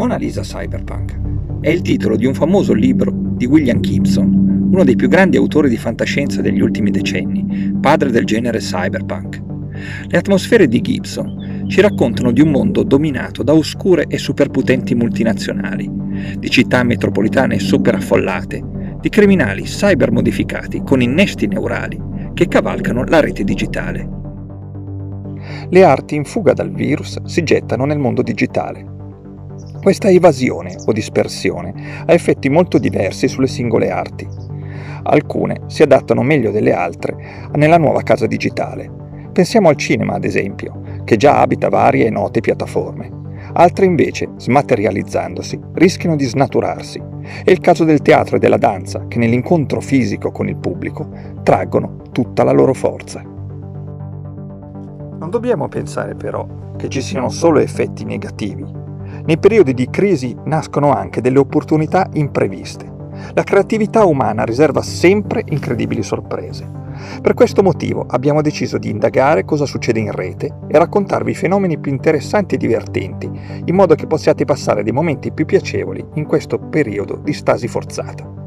Mona Lisa Cyberpunk è il titolo di un famoso libro di William Gibson, uno dei più grandi autori di fantascienza degli ultimi decenni, padre del genere cyberpunk. Le atmosfere di Gibson ci raccontano di un mondo dominato da oscure e superpotenti multinazionali, di città metropolitane superaffollate, di criminali cybermodificati con innesti neurali che cavalcano la rete digitale. Le arti in fuga dal virus si gettano nel mondo digitale questa evasione o dispersione ha effetti molto diversi sulle singole arti. Alcune si adattano meglio delle altre nella nuova casa digitale. Pensiamo al cinema, ad esempio, che già abita varie e note piattaforme. Altre invece, smaterializzandosi, rischiano di snaturarsi. È il caso del teatro e della danza, che nell'incontro fisico con il pubblico traggono tutta la loro forza. Non dobbiamo pensare però che ci siano solo effetti negativi nei periodi di crisi nascono anche delle opportunità impreviste. La creatività umana riserva sempre incredibili sorprese. Per questo motivo abbiamo deciso di indagare cosa succede in rete e raccontarvi i fenomeni più interessanti e divertenti, in modo che possiate passare dei momenti più piacevoli in questo periodo di stasi forzata.